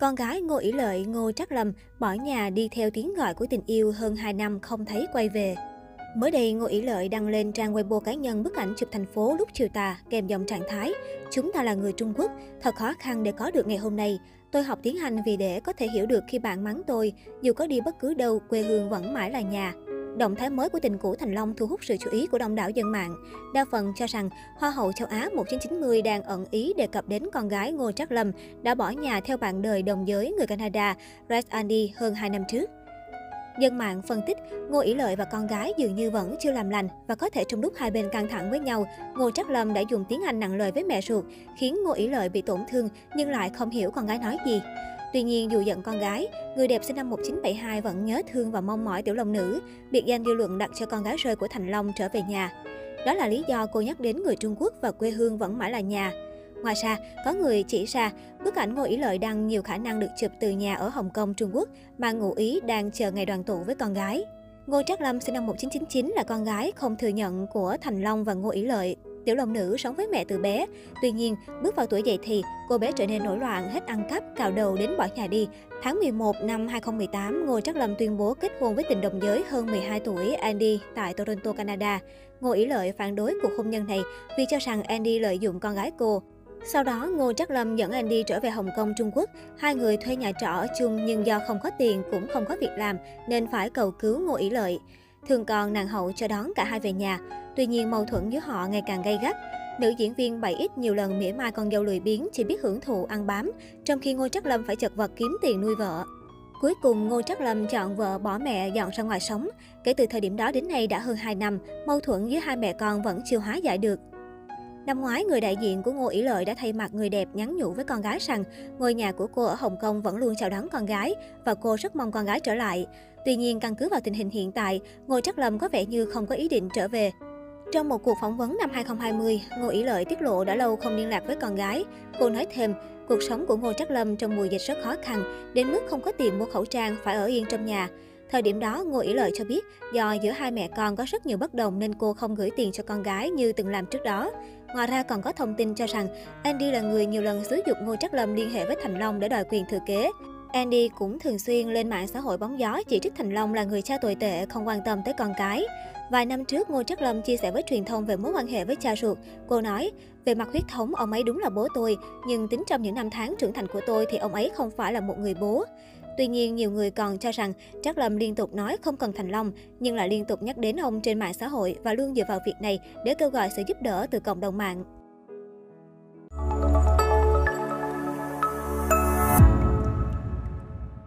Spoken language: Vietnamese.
Con gái Ngô ỷ Lợi, Ngô Trắc Lâm bỏ nhà đi theo tiếng gọi của tình yêu hơn 2 năm không thấy quay về. Mới đây, Ngô ỷ Lợi đăng lên trang Weibo cá nhân bức ảnh chụp thành phố lúc chiều tà kèm dòng trạng thái Chúng ta là người Trung Quốc, thật khó khăn để có được ngày hôm nay. Tôi học tiếng Anh vì để có thể hiểu được khi bạn mắng tôi, dù có đi bất cứ đâu, quê hương vẫn mãi là nhà. Động thái mới của tình cũ Thành Long thu hút sự chú ý của đông đảo dân mạng. Đa phần cho rằng Hoa hậu châu Á 1990 đang ẩn ý đề cập đến con gái Ngô Trác Lâm đã bỏ nhà theo bạn đời đồng giới người Canada, Red Andy hơn 2 năm trước. Dân mạng phân tích, Ngô ỷ Lợi và con gái dường như vẫn chưa làm lành và có thể trong lúc hai bên căng thẳng với nhau, Ngô Trác Lâm đã dùng tiếng Anh nặng lời với mẹ ruột, khiến Ngô ỷ Lợi bị tổn thương nhưng lại không hiểu con gái nói gì. Tuy nhiên, dù giận con gái, người đẹp sinh năm 1972 vẫn nhớ thương và mong mỏi tiểu long nữ, biệt danh dư luận đặt cho con gái rơi của Thành Long trở về nhà. Đó là lý do cô nhắc đến người Trung Quốc và quê hương vẫn mãi là nhà. Ngoài ra, có người chỉ ra bức ảnh Ngô Ý Lợi đăng nhiều khả năng được chụp từ nhà ở Hồng Kông, Trung Quốc mà ngụ ý đang chờ ngày đoàn tụ với con gái. Ngô Trác Lâm sinh năm 1999 là con gái không thừa nhận của Thành Long và Ngô Ý Lợi. Tiểu long nữ sống với mẹ từ bé. Tuy nhiên, bước vào tuổi dậy thì, cô bé trở nên nổi loạn, hết ăn cắp, cào đầu đến bỏ nhà đi. Tháng 11 năm 2018, Ngô Trác Lâm tuyên bố kết hôn với tình đồng giới hơn 12 tuổi Andy tại Toronto, Canada. Ngô Ý Lợi phản đối cuộc hôn nhân này vì cho rằng Andy lợi dụng con gái cô. Sau đó, Ngô Trắc Lâm dẫn Andy trở về Hồng Kông, Trung Quốc. Hai người thuê nhà trọ chung nhưng do không có tiền cũng không có việc làm nên phải cầu cứu Ngô Ý Lợi. Thường còn nàng hậu cho đón cả hai về nhà. Tuy nhiên mâu thuẫn giữa họ ngày càng gay gắt. Nữ diễn viên 7X nhiều lần mỉa mai con dâu lười biếng chỉ biết hưởng thụ ăn bám, trong khi Ngô Trắc Lâm phải chật vật kiếm tiền nuôi vợ. Cuối cùng, Ngô Trắc Lâm chọn vợ bỏ mẹ dọn ra ngoài sống. Kể từ thời điểm đó đến nay đã hơn 2 năm, mâu thuẫn giữa hai mẹ con vẫn chưa hóa giải được. Năm ngoái, người đại diện của Ngô Ý Lợi đã thay mặt người đẹp nhắn nhủ với con gái rằng ngôi nhà của cô ở Hồng Kông vẫn luôn chào đón con gái và cô rất mong con gái trở lại. Tuy nhiên, căn cứ vào tình hình hiện tại, Ngô Trắc Lâm có vẻ như không có ý định trở về. Trong một cuộc phỏng vấn năm 2020, Ngô Ý Lợi tiết lộ đã lâu không liên lạc với con gái. Cô nói thêm, cuộc sống của Ngô Trắc Lâm trong mùa dịch rất khó khăn, đến mức không có tiền mua khẩu trang, phải ở yên trong nhà. Thời điểm đó, Ngô ỷ Lợi cho biết do giữa hai mẹ con có rất nhiều bất đồng nên cô không gửi tiền cho con gái như từng làm trước đó. Ngoài ra còn có thông tin cho rằng Andy là người nhiều lần xúi dục Ngô Trắc Lâm liên hệ với Thành Long để đòi quyền thừa kế. Andy cũng thường xuyên lên mạng xã hội bóng gió chỉ trích Thành Long là người cha tồi tệ, không quan tâm tới con cái. Vài năm trước, Ngô Trắc Lâm chia sẻ với truyền thông về mối quan hệ với cha ruột. Cô nói, về mặt huyết thống, ông ấy đúng là bố tôi, nhưng tính trong những năm tháng trưởng thành của tôi thì ông ấy không phải là một người bố. Tuy nhiên, nhiều người còn cho rằng Trác Lâm liên tục nói không cần Thành Long, nhưng lại liên tục nhắc đến ông trên mạng xã hội và luôn dựa vào việc này để kêu gọi sự giúp đỡ từ cộng đồng mạng.